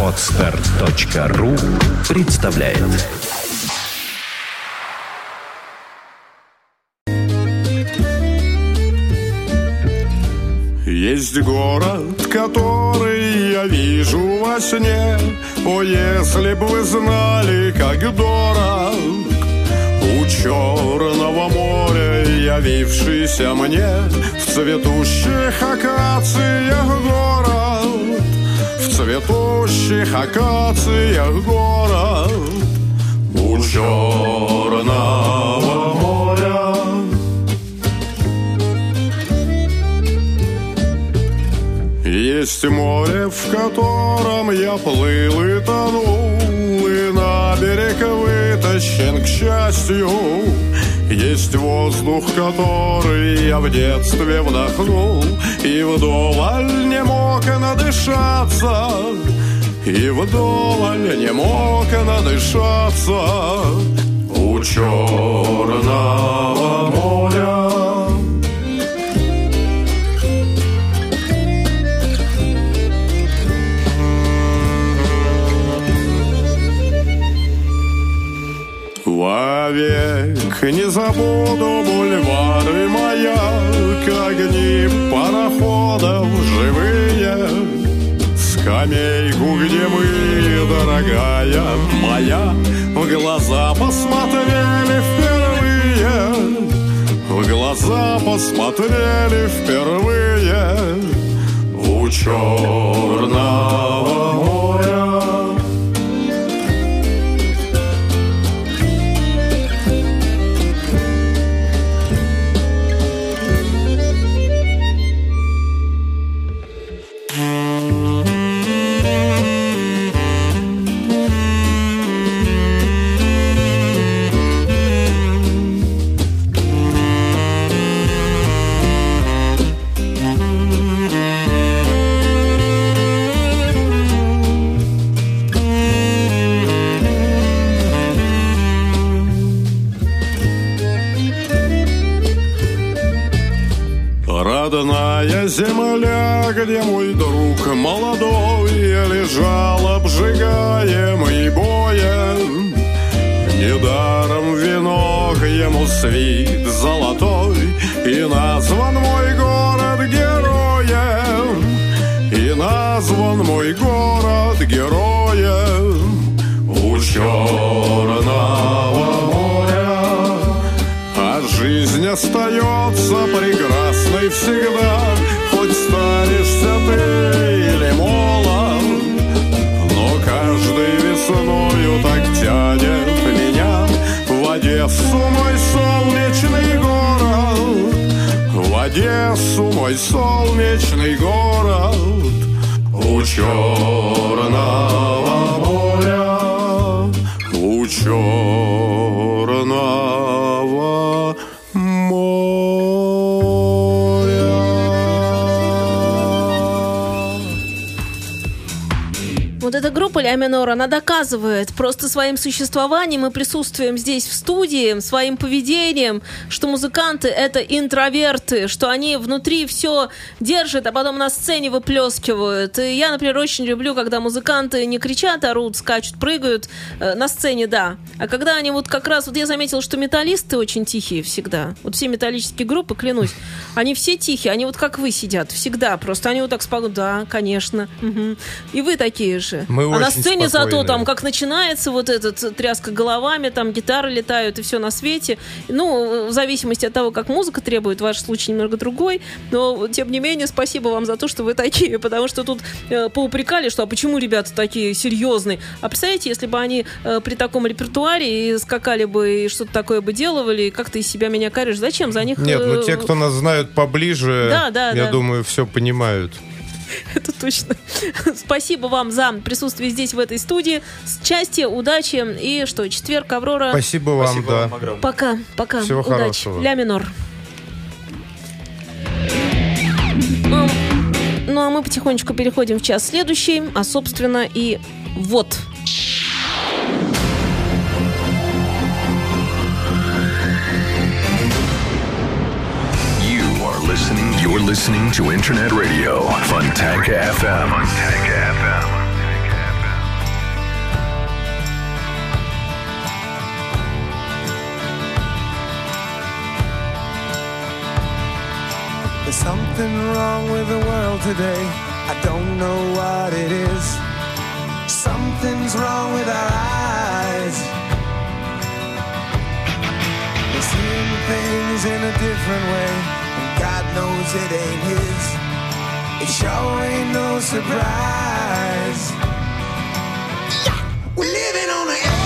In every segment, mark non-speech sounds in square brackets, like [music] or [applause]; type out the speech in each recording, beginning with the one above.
Отстар.ру представляет. Есть город, который я вижу во сне. О, если бы вы знали, как дорог черного моря явившийся мне В цветущих акациях город. В цветущих акациях город. У черного моря. Есть море, в котором я плыл и тонул, И на берег вытащен, к счастью. Есть воздух, который я в детстве вдохнул, И вдоволь не мог надышаться, И вдоволь не мог надышаться У черного моря. Вовек не забуду бульвары маяк, огни пароходов живые, скамейку, где мы, дорогая моя, в глаза посмотрели впервые, в глаза посмотрели впервые. У черного моря. Мой солнечный город, Минор, она доказывает просто своим существованием и присутствием здесь в студии, своим поведением, что музыканты это интроверты, что они внутри все держат, а потом на сцене выплескивают. И я, например, очень люблю, когда музыканты не кричат, орут, скачут, прыгают. Э, На сцене, да. А когда они вот как раз... Вот я заметила, что металлисты очень тихие всегда. Вот все металлические группы, клянусь, они все тихие. Они вот как вы сидят всегда. Просто они вот так спокойно. Да, конечно. мгм. И вы такие же. Мы а на очень сцене зато там, как начинается вот этот э, тряска головами, там гитары летают и все на свете. Ну, в зависимости от того, как музыка требует, ваш случай немного другой. Но, тем не менее, спасибо вам за то, что вы такие, потому что тут э, поупрекали, что а почему ребята такие серьезные. А представляете, если бы они э, при таком репертуаре и скакали бы и что-то такое бы делали, как ты из себя меня каришь, зачем за них... Нет, ну э, те, кто нас знают поближе, Да, да, я да. думаю, все понимают. [laughs] Это точно. Спасибо вам за присутствие здесь, в этой студии. Счастья, удачи и что, четверг, Аврора. Спасибо вам, Спасибо да. вам огромное. Пока, пока. Всего Удачи. хорошего. Ля минор. Ну, ну, а мы потихонечку переходим в час следующий, а, собственно, и вот. Listening. To Internet Radio, Fontanka FM. Fontanka FM. There's something wrong with the world today. I don't know what it is. Something's wrong with our eyes. We're seeing things in a different way, God knows it ain't His. It sure ain't no surprise. Yeah, we're living on the edge.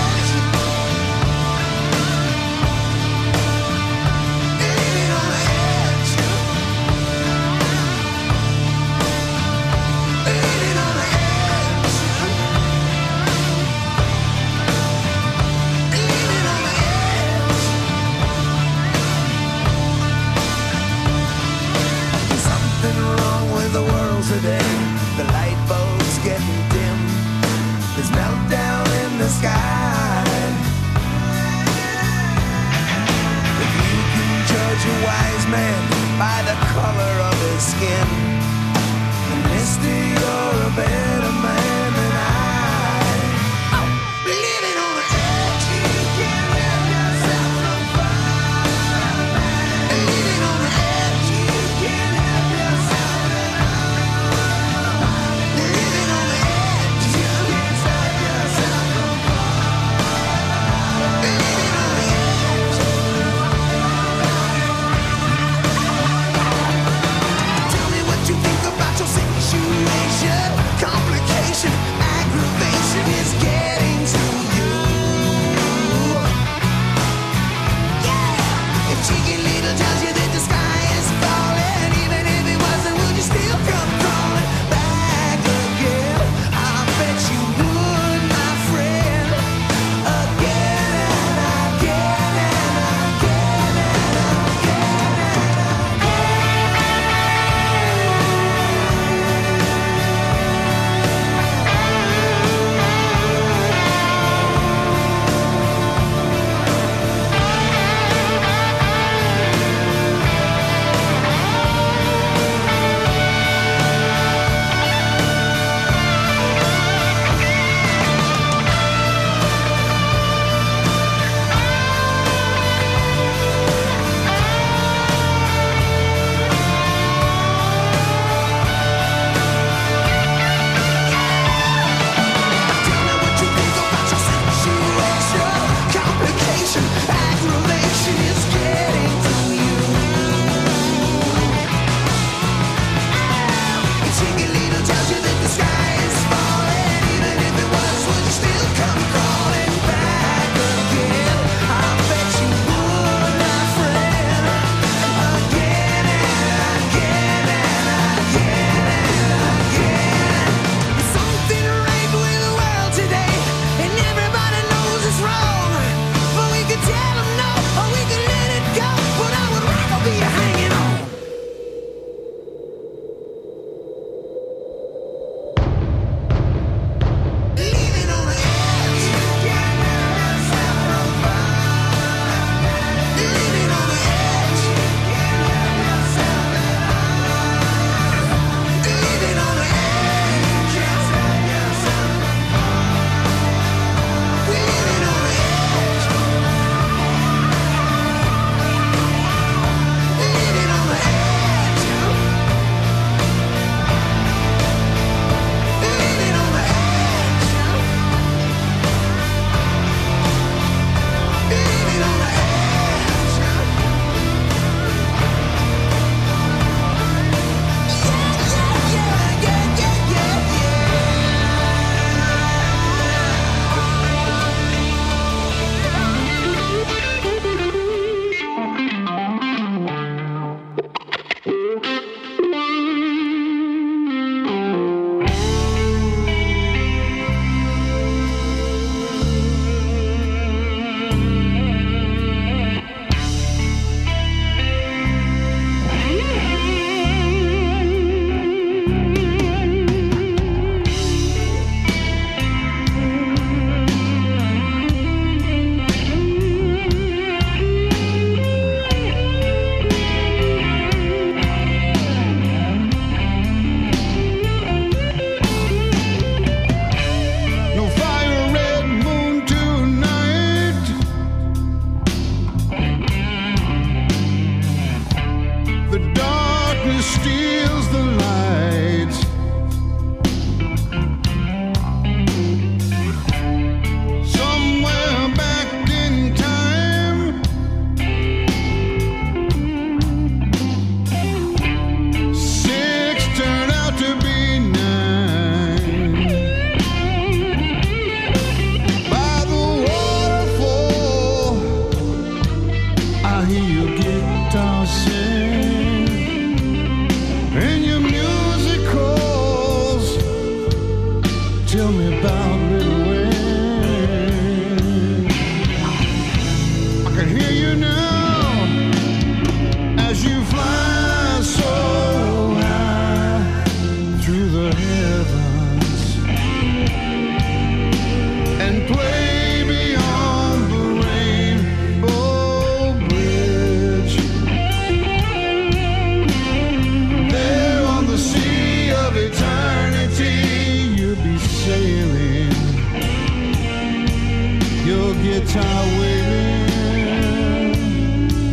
Guitar wailing,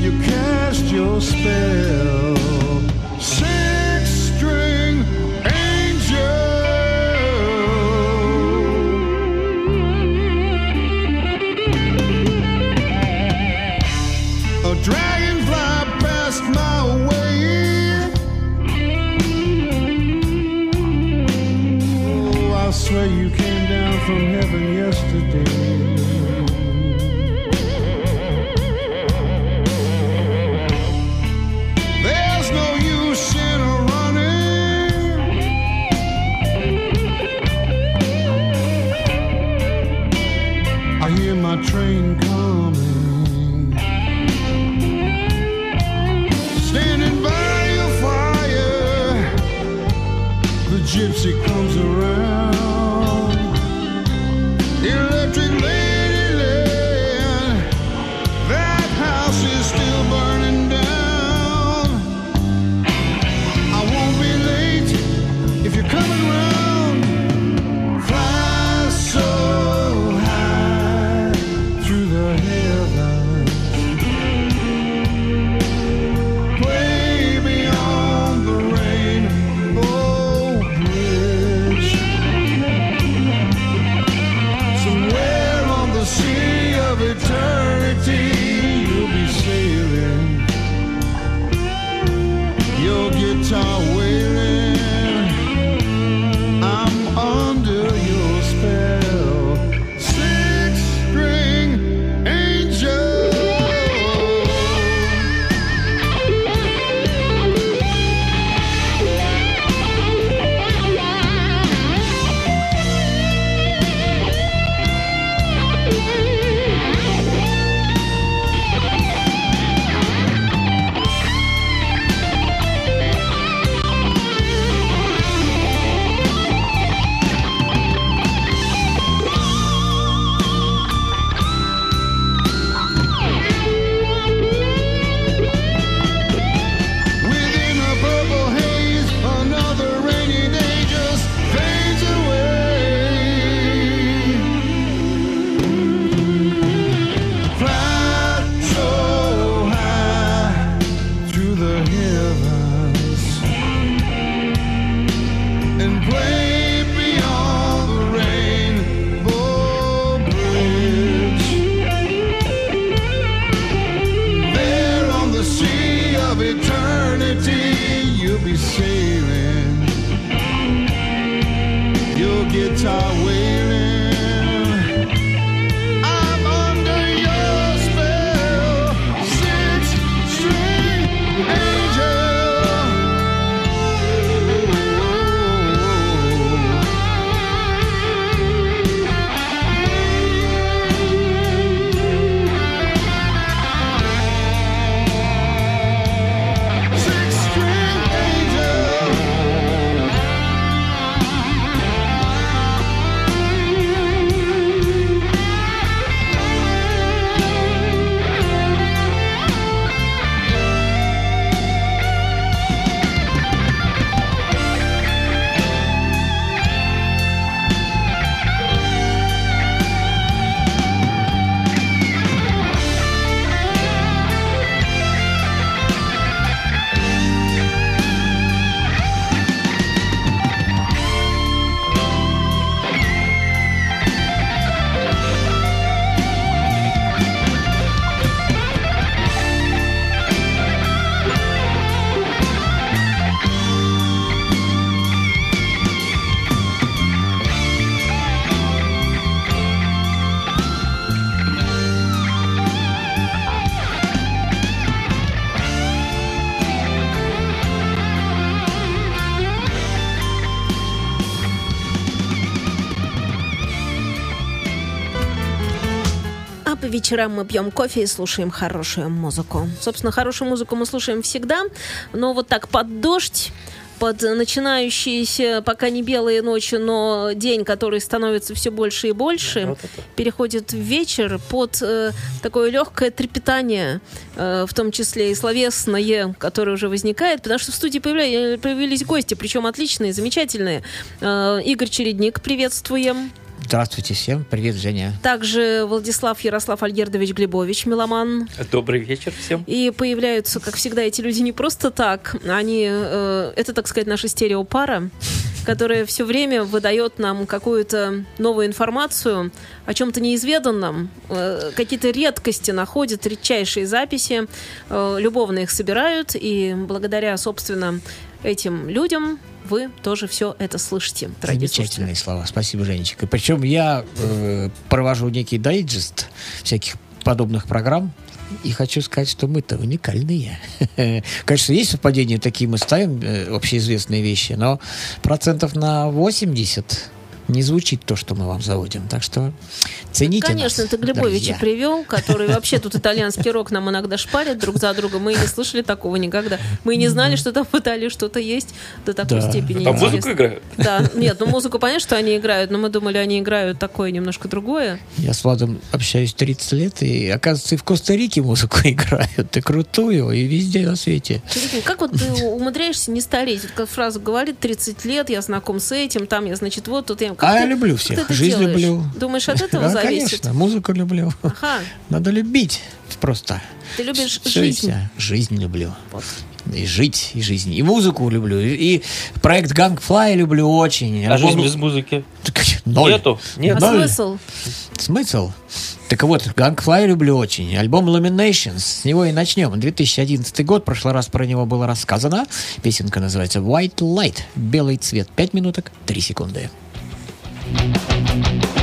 you cast your spell. Six string angel. A dragonfly passed my way. Oh, I swear you came down from heaven yesterday. Вечерам мы пьем кофе и слушаем хорошую музыку. Собственно, хорошую музыку мы слушаем всегда, но вот так под дождь под начинающиеся пока не белые ночи, но день, который становится все больше и больше, переходит в вечер под э, такое легкое трепетание, э, в том числе и словесное, которое уже возникает, потому что в студии появля- появились гости, причем отличные, замечательные. Э, Игорь Чередник, приветствуем. Здравствуйте всем. Привет, Женя. Также Владислав Ярослав Альгердович Глебович, меломан. Добрый вечер всем. И появляются, как всегда, эти люди не просто так. Они, э, это, так сказать, наша стереопара, которая все время выдает нам какую-то новую информацию о чем-то неизведанном. Э, какие-то редкости находят, редчайшие записи. Э, любовно их собирают. И благодаря, собственно, этим людям вы тоже все это слышите. Замечательные слова. Спасибо, Женечка. Причем я э, провожу некий дайджест всяких подобных программ. И хочу сказать, что мы-то уникальные. [laughs] Конечно, есть совпадения такие, мы ставим э, общеизвестные вещи, но процентов на 80 не звучит то, что мы вам заводим. Так что цените Конечно, нас, ты Глебовича друзья. привел, который вообще тут [laughs] итальянский рок нам иногда шпарит друг за другом. Мы и не слышали такого никогда. Мы не знали, что там в Италии что-то есть до такой Да. степени. Там интересно. музыку играют? Да, нет, ну музыку понятно, что они играют, но мы думали, они играют такое немножко другое. Я с Владом общаюсь 30 лет, и, оказывается, и в Коста-Рике музыку [laughs] играют, и крутую, и везде на свете. Как вот ты [laughs] умудряешься не стареть? Вот как фраза говорит, 30 лет, я знаком с этим, там я, значит, вот тут я... Как а ты- я люблю всех, жизнь делаешь? люблю. Думаешь, от этого зависит? Конечно, музыку люблю. Ага, [laughs] Надо любить просто. ты любишь Всё и жизнь. Жизнь люблю. Вот. И жить, и жизнь. И музыку люблю. И, и проект Gangfly люблю очень. А Альбом- жизнь без музыки? Так, ноль. Нету? Нет. А Ноль. смысл? Смысл? Так вот, Gangfly люблю очень. Альбом Illuminations. С него и начнем. 2011 год. В прошлый раз про него было рассказано. Песенка называется White Light. Белый цвет. Пять минуток, три секунды. I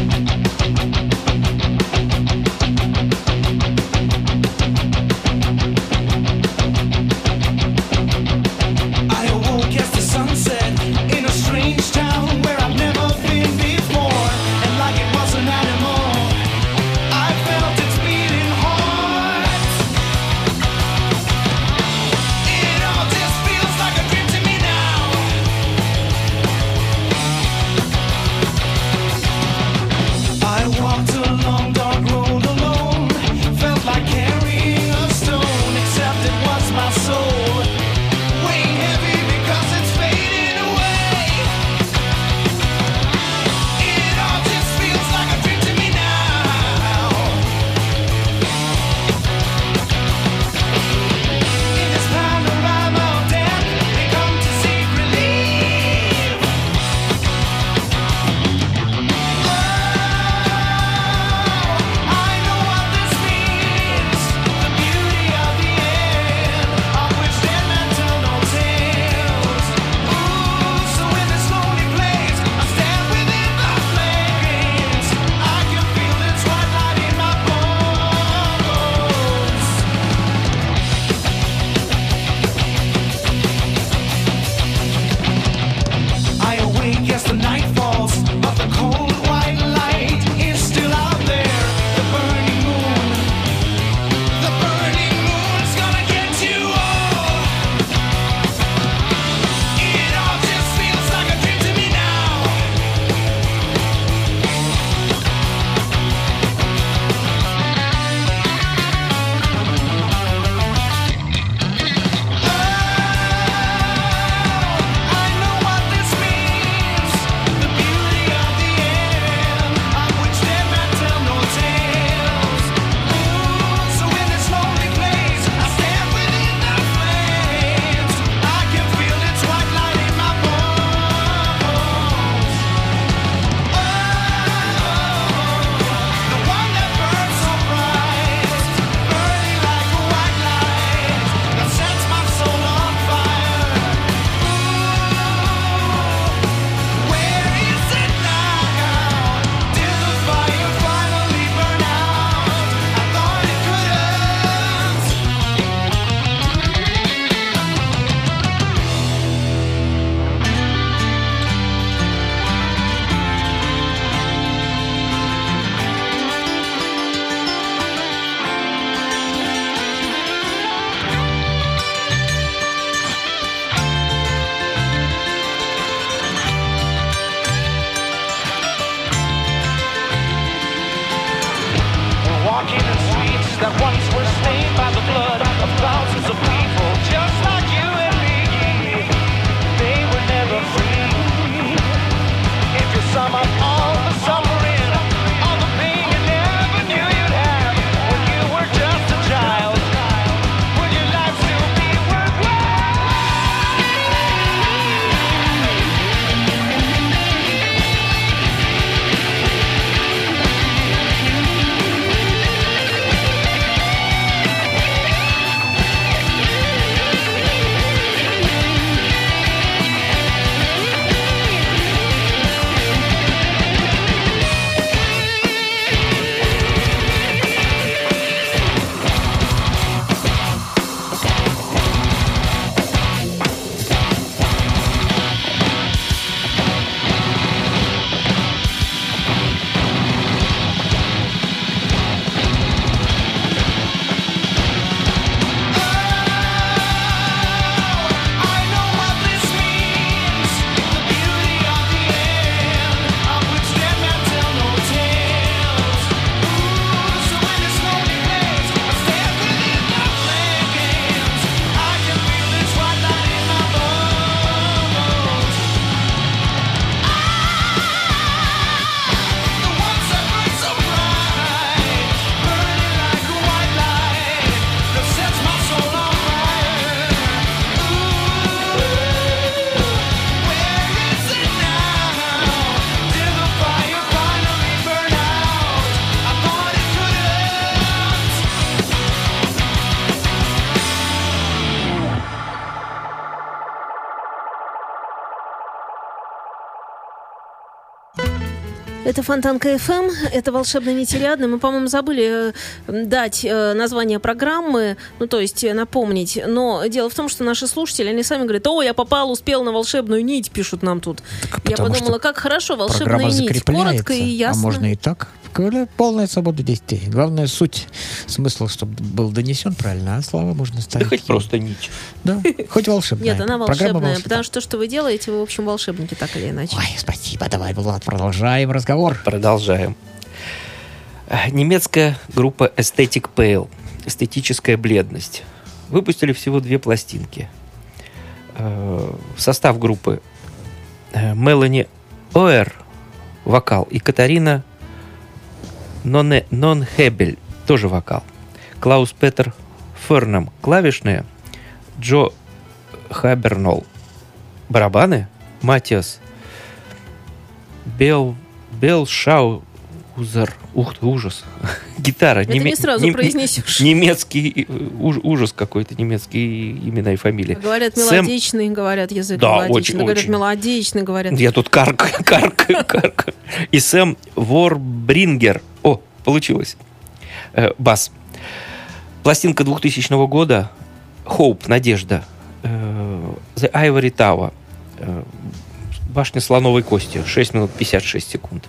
Это Фонтанка ФМ, это волшебный нетериадный. Мы, по-моему, забыли э, дать э, название программы, ну, то есть э, напомнить. Но дело в том, что наши слушатели, они сами говорят, о, я попал, успел на волшебную нить, пишут нам тут. я потому подумала, как хорошо, волшебная нить. Коротко и ясно. А можно и так. Полная свобода действий. Главное, суть, смысл, чтобы был донесен правильно, а слова можно Да ставить. хоть просто нить. Да, хоть волшебная. Нет, она волшебная. потому что то, что вы делаете, вы, в общем, волшебники, так или иначе. Ой, спасибо. Давай, Влад, продолжаем разговор. Продолжаем. Э, Немецкая группа Aesthetic Pale. Эстетическая бледность. Выпустили всего две пластинки. Э, В состав группы э, Мелани Оэр, вокал, и Катарина Ноне- Нонхебель, тоже вокал. Клаус Петер Фернам, клавишные. Джо Хабернол, барабаны. Матиас Бел, Белшаузер. Ух ты, ужас. [laughs] Гитара. Это не сразу произнесешь. Немецкий э, уж- ужас какой-то, немецкие имена и фамилии. Говорят Сэм- мелодичный, говорят язык Да, мелодичный. очень, говорят очень. мелодичный, говорят. Я тут каркаю, [laughs] каркаю, каркаю. И Сэм Ворбрингер. О, получилось. Э, бас. Пластинка 2000 года. Hope, Надежда. Э, The Ivory Tower. Э, Башня слоновой кости. 6 минут 56 секунд.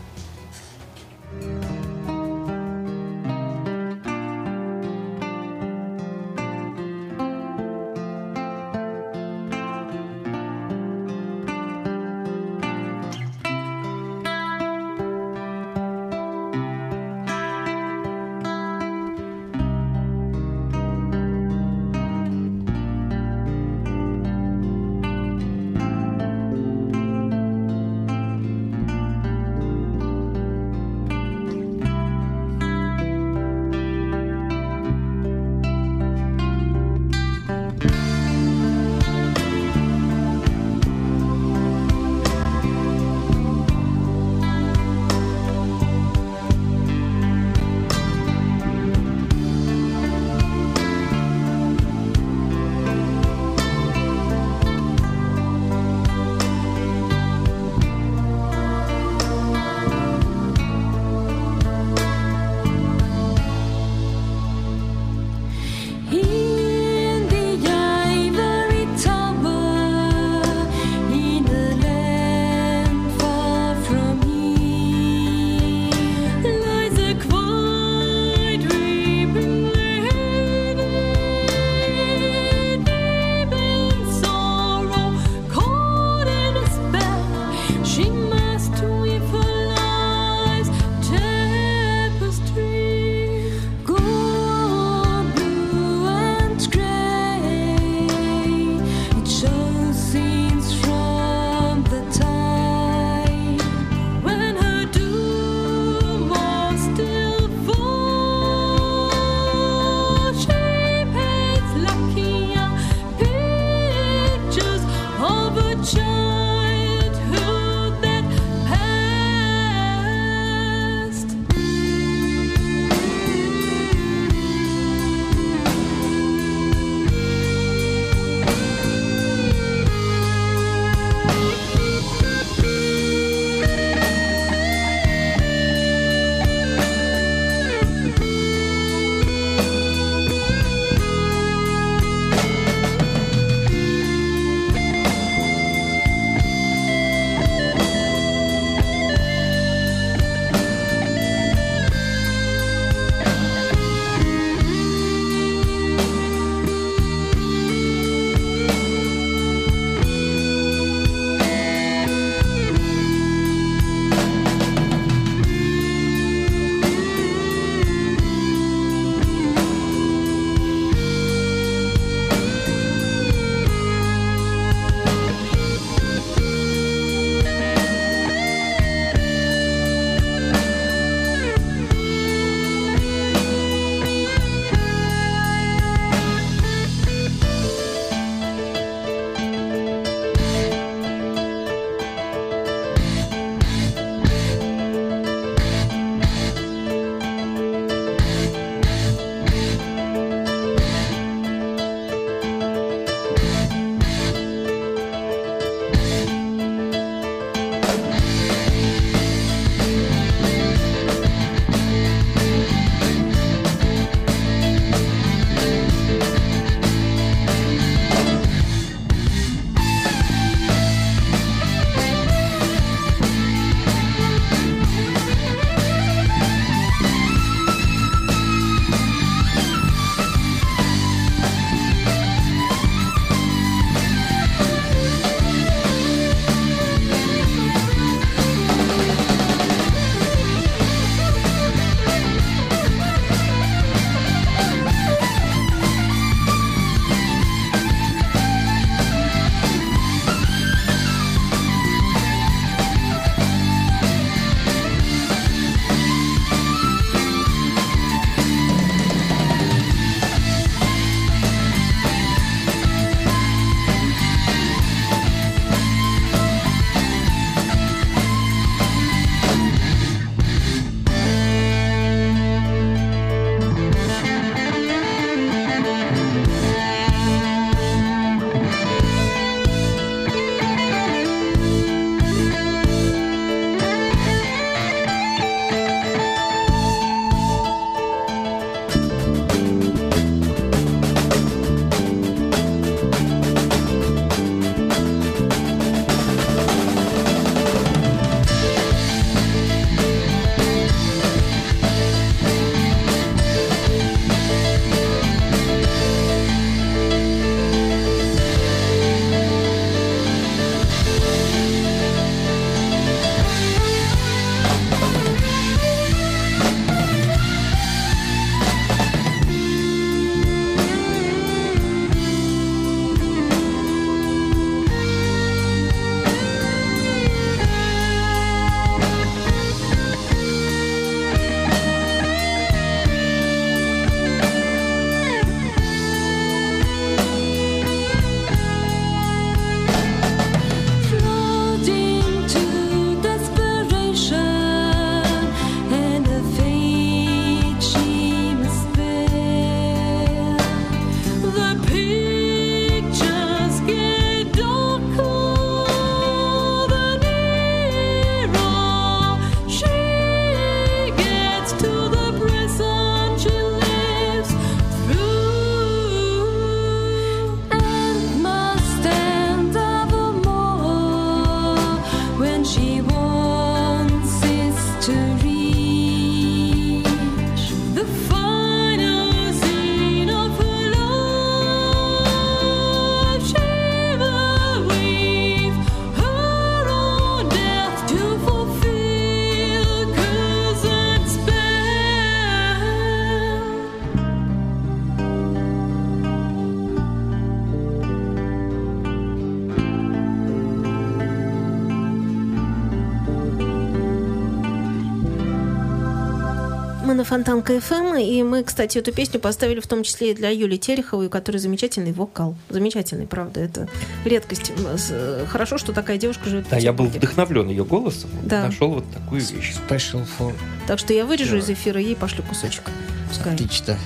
Мы на Фонтанка ФМ, и мы, кстати, эту песню поставили в том числе и для Юли Тереховой, у которой замечательный вокал. Замечательный, правда, это редкость. Э, Хорошо, что такая девушка живет Да, я был вдохновлен ее голосом. Да. Нашел вот такую вещь. Special for... Так что я вырежу из эфира и ей пошлю кусочек. Пускай. Отлично.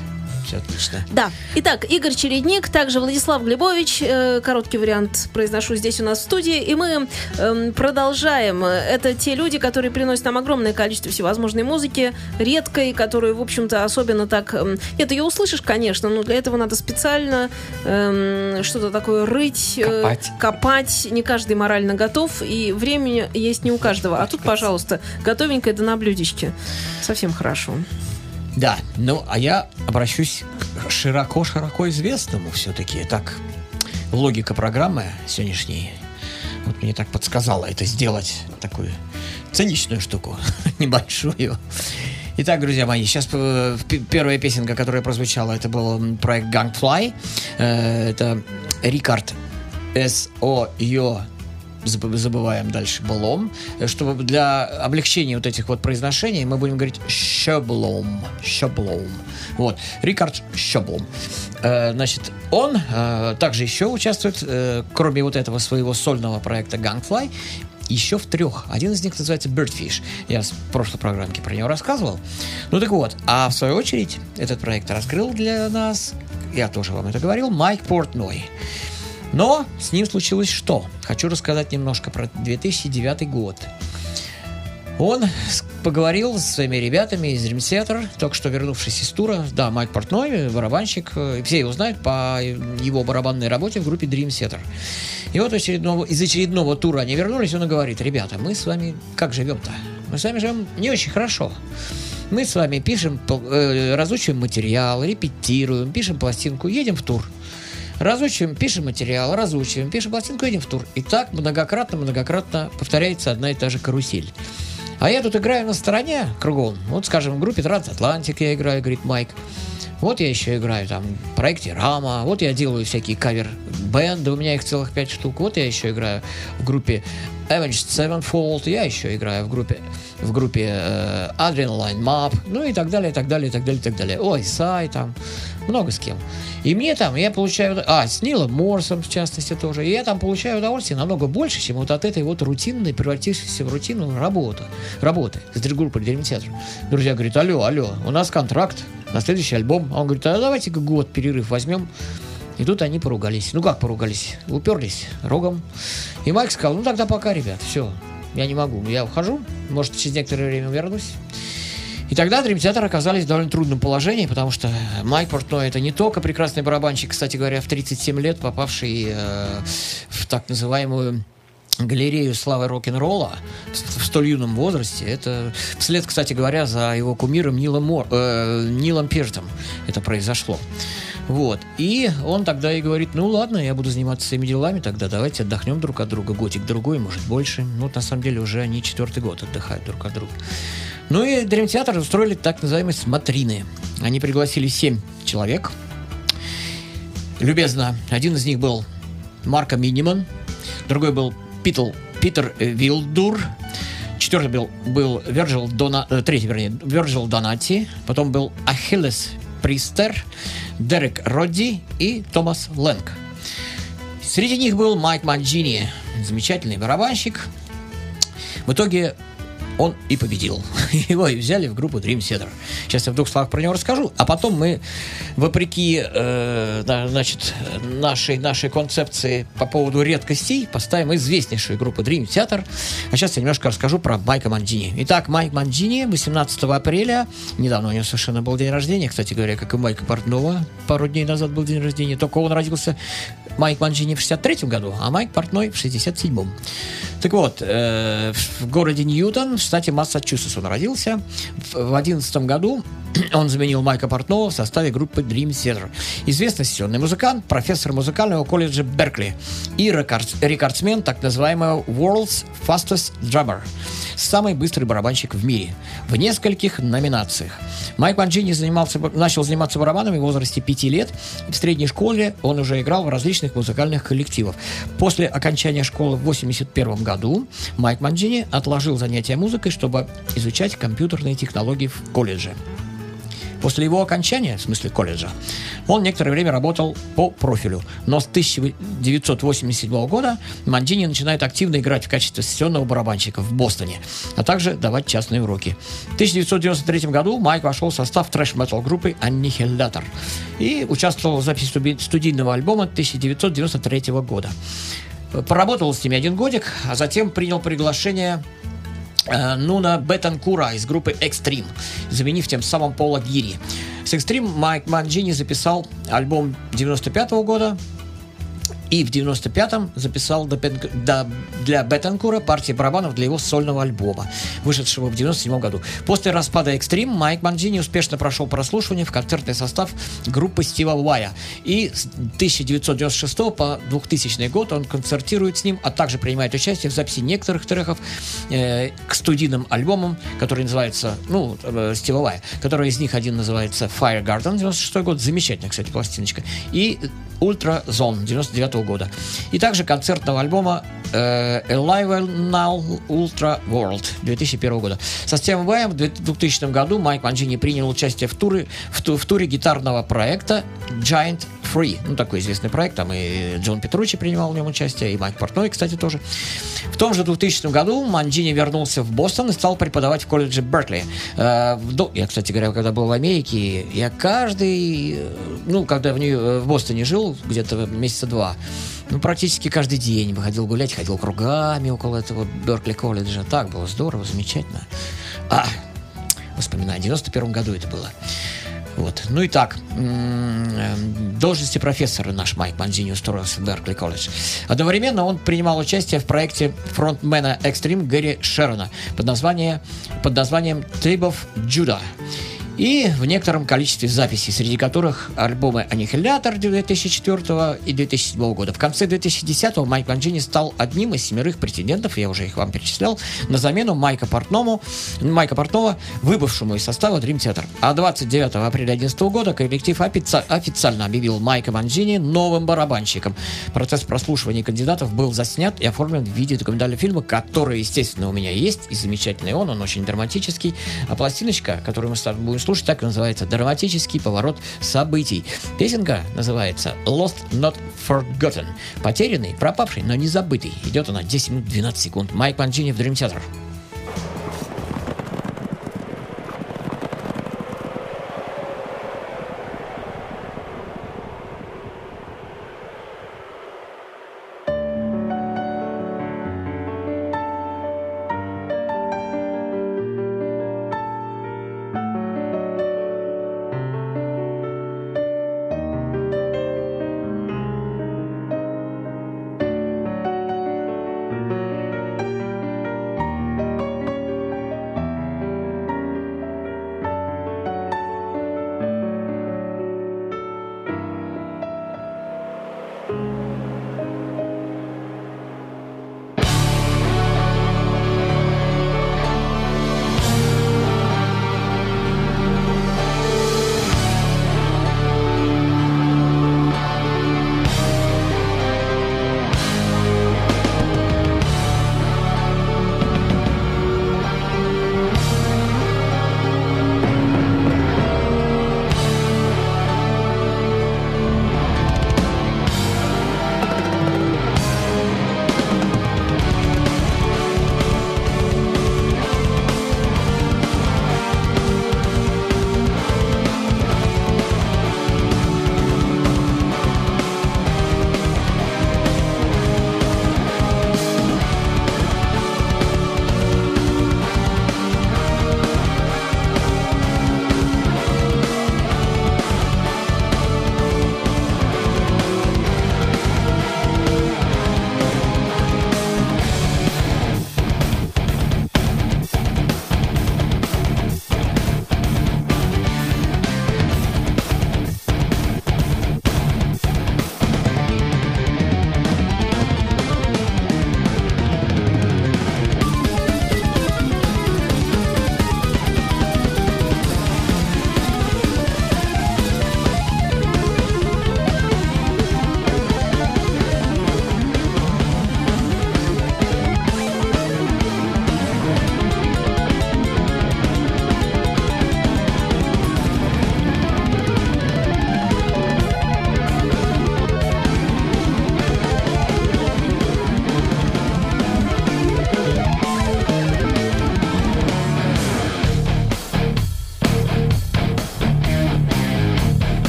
Все отлично. Да. Итак, Игорь Чередник, также Владислав Глебович. э, короткий вариант произношу здесь у нас в студии. И мы эм, продолжаем. Это те люди, которые приносят нам огромное количество всевозможной музыки, редкой, которую, в общем-то, особенно так... эм, нет, ее услышишь, конечно, но для этого надо специально эм, что-то такое рыть, э, Копать. копать. Не каждый морально готов, и времени есть не у каждого. А тут, пожалуйста, готовенькое да на блюдечке. Совсем хорошо. Да, ну, а я обращусь к широко-широко известному все-таки. Так, логика программы сегодняшней вот мне так подсказала это сделать такую циничную штуку, [laughs] небольшую. Итак, друзья мои, сейчас э, первая песенка, которая прозвучала, это был проект Gangfly. Э, Это Рикард С.О.Ё заб- забываем дальше Блом, чтобы для облегчения вот этих вот произношений мы будем говорить Щеблом, Щеблом. Вот, Рикард Щеблом. Э, значит, он э, также еще участвует, э, кроме вот этого своего сольного проекта Gangfly, еще в трех. Один из них называется Birdfish. Я в прошлой программке про него рассказывал. Ну так вот, а в свою очередь этот проект раскрыл для нас, я тоже вам это говорил, Майк Портной. Но с ним случилось что? Хочу рассказать немножко про 2009 год. Он поговорил со своими ребятами из Dream Theater, только что вернувшись из тура. Да, Майк Портной, барабанщик. э, Все его знают по его барабанной работе в группе Dream Theater. И вот очередного, из очередного тура они вернулись, он и говорит, ребята, мы с вами как живем-то? Мы с вами живем не очень хорошо. Мы с вами пишем, э, разучиваем материал, репетируем, пишем пластинку, едем в тур. Разучиваем, пишем материал, разучиваем, пишем пластинку, едем в тур. И так многократно-многократно повторяется одна и та же карусель. А я тут играю на стороне кругом. Вот, скажем, в группе Трансатлантик я играю, говорит Майк. Вот я еще играю там в проекте Рама. Вот я делаю всякие кавер-бенды, у меня их целых пять штук. Вот я еще играю в группе Avenged Sevenfold. Я еще играю в группе в группе э, Adrenaline Map. Ну и так далее, и так далее, и так далее, и так далее. Ой, Сай там. Много с кем. И мне там, я получаю... А, с Нилом Морсом, в частности, тоже. И я там получаю удовольствие намного больше, чем вот от этой вот рутинной, превратившейся в рутинную работу. Работы с группой Theater. Друзья говорят, алло, алло, у нас контракт на следующий альбом. А он говорит, а давайте-ка год перерыв возьмем. И тут они поругались. Ну как поругались? Уперлись рогом. И Майк сказал, ну тогда пока, ребят, все, я не могу. Я ухожу, может, через некоторое время вернусь. И тогда Dream Theater оказались в довольно трудном положении, потому что Майк Портной это не только прекрасный барабанщик, кстати говоря, в 37 лет попавший э, в так называемую галерею славы рок-н-ролла в столь юном возрасте. Это вслед, кстати говоря, за его кумиром Нилом, Мор, э, Нилом Пиртом это произошло. Вот. И он тогда и говорит, ну ладно, я буду заниматься своими делами, тогда давайте отдохнем друг от друга. Годик другой, может больше. Ну, вот на самом деле уже они четвертый год отдыхают друг от друга. Ну и Theater устроили так называемые смотрины. Они пригласили семь человек. Любезно. Один из них был Марко Миниман, другой был Питл, Питер Вилдур, четвертый был, был Верджил Дона, э, третий, вернее, Верджил Донати, потом был Ахиллес Пристер, Дерек Родди и Томас Лэнг. Среди них был Майк Манджини, замечательный барабанщик. В итоге он и победил. [laughs] Его и взяли в группу Dream Theater. Сейчас я в двух словах про него расскажу, а потом мы, вопреки э, значит, нашей, нашей концепции по поводу редкостей, поставим известнейшую группу Dream Theater. А сейчас я немножко расскажу про Майка Манджини. Итак, Майк Манджини 18 апреля, недавно у него совершенно был день рождения, кстати говоря, как и Майка Портнова, пару дней назад был день рождения, только он родился Майк Манджини в 63 году, а Майк Портной в 67-м. Так вот, э, в городе Ньютон, в штате Массачусетс он родился. В 11 году [clears throat] он заменил Майка Портнова в составе группы Dream Theater. Известный сессионный музыкант, профессор музыкального колледжа Беркли и рекорд- рекордсмен так называемого World's Fastest Drummer. Самый быстрый барабанщик в мире. В нескольких номинациях. Майк Манджини занимался, начал заниматься барабанами в возрасте 5 лет. В средней школе он уже играл в различных музыкальных коллективах. После окончания школы в 1981 году Майк Манджини отложил занятия музыкой, чтобы изучать компьютерные технологии в колледже. После его окончания, в смысле колледжа, он некоторое время работал по профилю. Но с 1987 года Мандини начинает активно играть в качестве сессионного барабанщика в Бостоне, а также давать частные уроки. В 1993 году Майк вошел в состав трэш-метал группы Annihilator и участвовал в записи студийного альбома 1993 года. Поработал с ними один годик, а затем принял приглашение Нуна Бетанкура из группы Extreme, заменив тем самым Пола Гири. С Extreme Майк Манджини записал альбом 95 года, и в 95-м записал для Бетанкура партии барабанов для его сольного альбома, вышедшего в 97 году. После распада Extreme Майк Манджини успешно прошел прослушивание в концертный состав группы Стива Уая. И с 1996 по 2000 год он концертирует с ним, а также принимает участие в записи некоторых треков э, к студийным альбомам, который называется, ну, э, Стива Уая, который из них один называется Fire Garden 96 год, замечательная, кстати, пластиночка, и Ультра Zone 99 года. И также концертного альбома э, Alive Now Ultra World 2001 года. Со Стивом Ваем в 2000 году Майк Манджини принял участие в туре, в, ту- в туре гитарного проекта Giant Free. Ну, такой известный проект. Там и Джон Петручи принимал в нем участие, и Майк Портной, кстати, тоже. В том же 2000 году Манджини вернулся в Бостон и стал преподавать в колледже Беркли. Э, Я, кстати говоря, когда был в Америке, я каждый, э, ну, когда в, Нью- в Бостоне жил, где-то месяца два, ну, практически каждый день выходил гулять, ходил кругами около этого Беркли колледжа. Так было здорово, замечательно. А, воспоминаю, в 91 году это было. Вот. Ну и так, э, должности профессора наш Майк Манзини устроился в Беркли колледж. Одновременно он принимал участие в проекте фронтмена Extreme Гэри Шерона под, название, под названием Tribe of Judah. И в некотором количестве записей, среди которых альбомы «Аннихилятор» 2004 и 2007 года. В конце 2010 Майк Манджини стал одним из семерых претендентов, я уже их вам перечислял, на замену Майка Портному, Майка Портнова, выбывшему из состава Dream Theater. А 29 апреля 2011 года коллектив офици- официально объявил Майка Манджини новым барабанщиком. Процесс прослушивания кандидатов был заснят и оформлен в виде документального фильма, который, естественно, у меня есть, и замечательный он, он очень драматический. А пластиночка, которую мы с тобой будем слушать, так называется «Драматический поворот событий». Песенка называется «Lost Not Forgotten». Потерянный, пропавший, но не забытый. Идет она 10 минут 12 секунд. Майк Манджини в Dream Theater.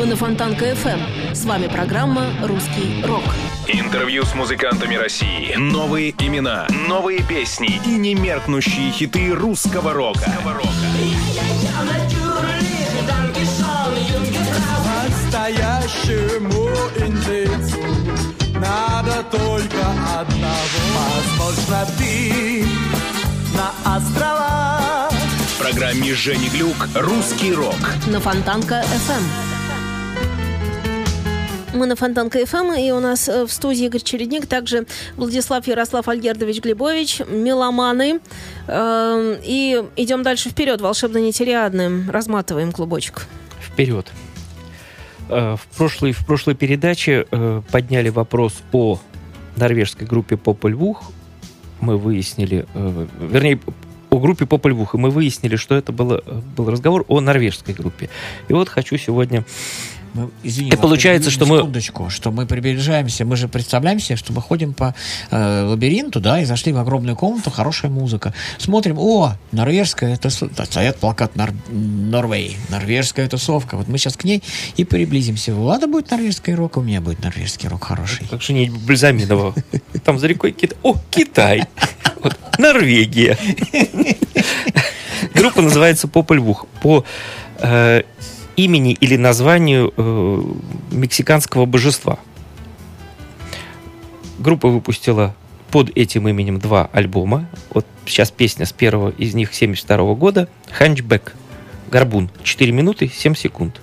Вы на Фонтанка FM. С вами программа «Русский рок». Интервью с музыкантами России. Новые имена, новые песни и немеркнущие хиты русского рока. Настоящему индейцу надо только одного. Возможно, ты на островах В программе Жени Глюк «Русский рок». На Фонтанка FM. Мы на Фонтанка ФМ, и у нас э, в студии Игорь Чередник, также Владислав Ярослав Альгердович Глебович, меломаны. Эм, И идем дальше вперед, волшебно нетериадным. Разматываем клубочек. Вперед. Э, В прошлой, в прошлой передаче э, подняли вопрос о норвежской группе Попель Вух. Мы выяснили, вернее, о группе Попель Вух, и мы выяснили, что это было, был разговор о норвежской группе. И вот хочу сегодня Мы, извини, И вас, получается, что мы- что мы приближаемся, мы же представляем себе, что мы ходим по э, лабиринту, да, и зашли в огромную комнату, хорошая музыка. Смотрим, о, норвежская, это стоят плакат Нор... Норвей, норвежская тусовка. Вот мы сейчас к ней и приблизимся. У Влада будет норвежский рок, у меня будет норвежский рок хороший. как же не Бальзаминова. Там за рекой Китай. О, Китай. Вот, Норвегия. [laughs] Группа называется Попель Вух. По э, имени или названию э, мексиканского божества. Группа выпустила под этим именем два альбома. Вот сейчас песня с первого из них 72 года. «Ханчбэк». Горбун. 4 минуты 7 секунд.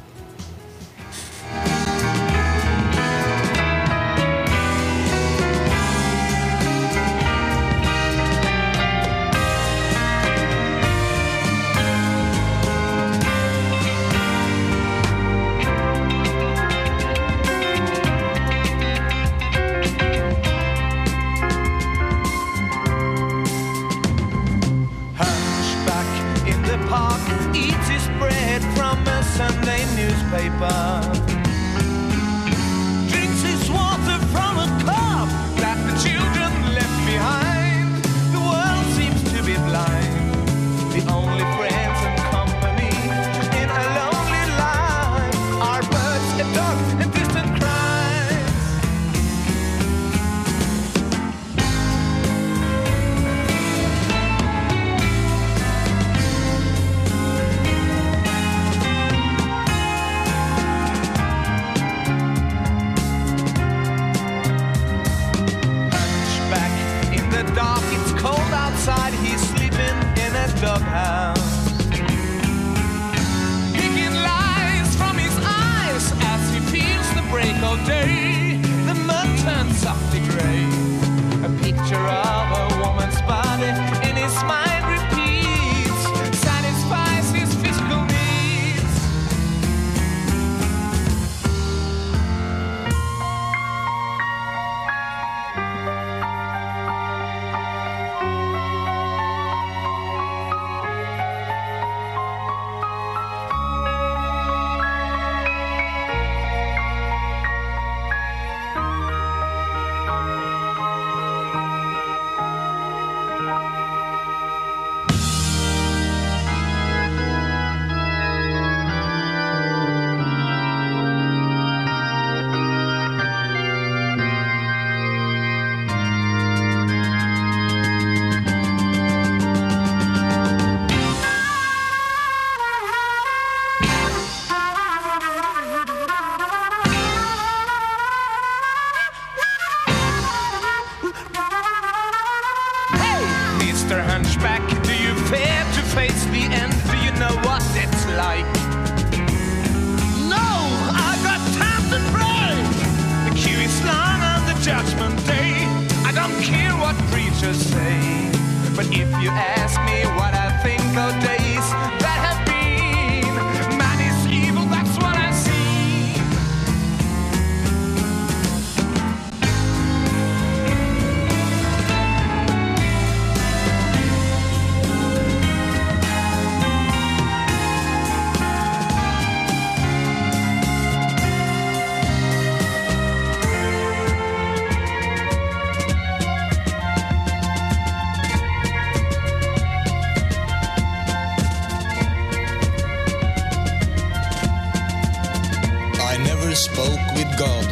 Spoke with God,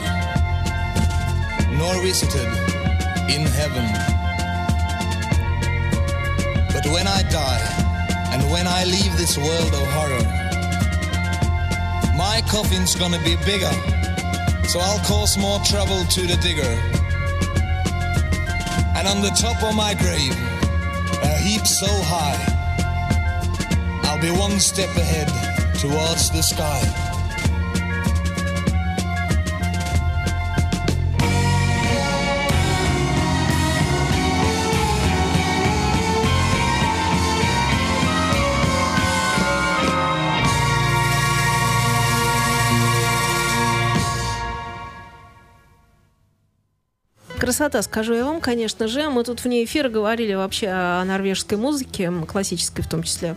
nor visited in heaven. But when I die, and when I leave this world of horror, my coffin's gonna be bigger, so I'll cause more trouble to the digger. And on the top of my grave, a heap so high, I'll be one step ahead towards the sky. Красота, скажу я вам, конечно же. Мы тут вне эфира говорили вообще о норвежской музыке, классической в том числе.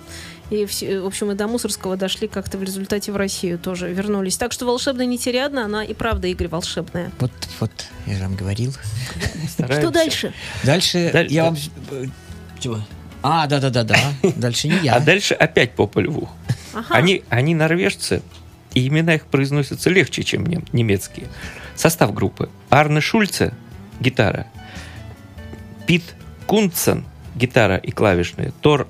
И, в общем, и до Мусорского дошли как-то в результате в Россию тоже вернулись. Так что волшебная нетериадна, она и правда, Игорь, волшебная. Вот, вот, я же вам говорил. [laughs] Что дальше? Дальше Даль- я вам... э, Чего? А, да-да-да-да. Дальше не я. А дальше опять попа льву. Ага. Они, они норвежцы, и имена их произносятся легче, чем нем- немецкие. Состав группы. Арне Шульце – гитара. Пит Кунцен – гитара и клавишные. Тор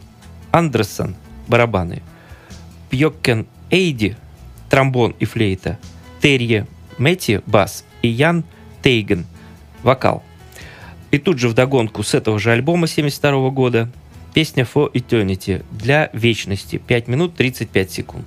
Андерсон – барабаны. Пьоккен Эйди – тромбон и флейта. Терье Метти – бас. И Ян Тейген – вокал. И тут же вдогонку с этого же альбома 72 года песня For Eternity для вечности 5 минут 35 секунд.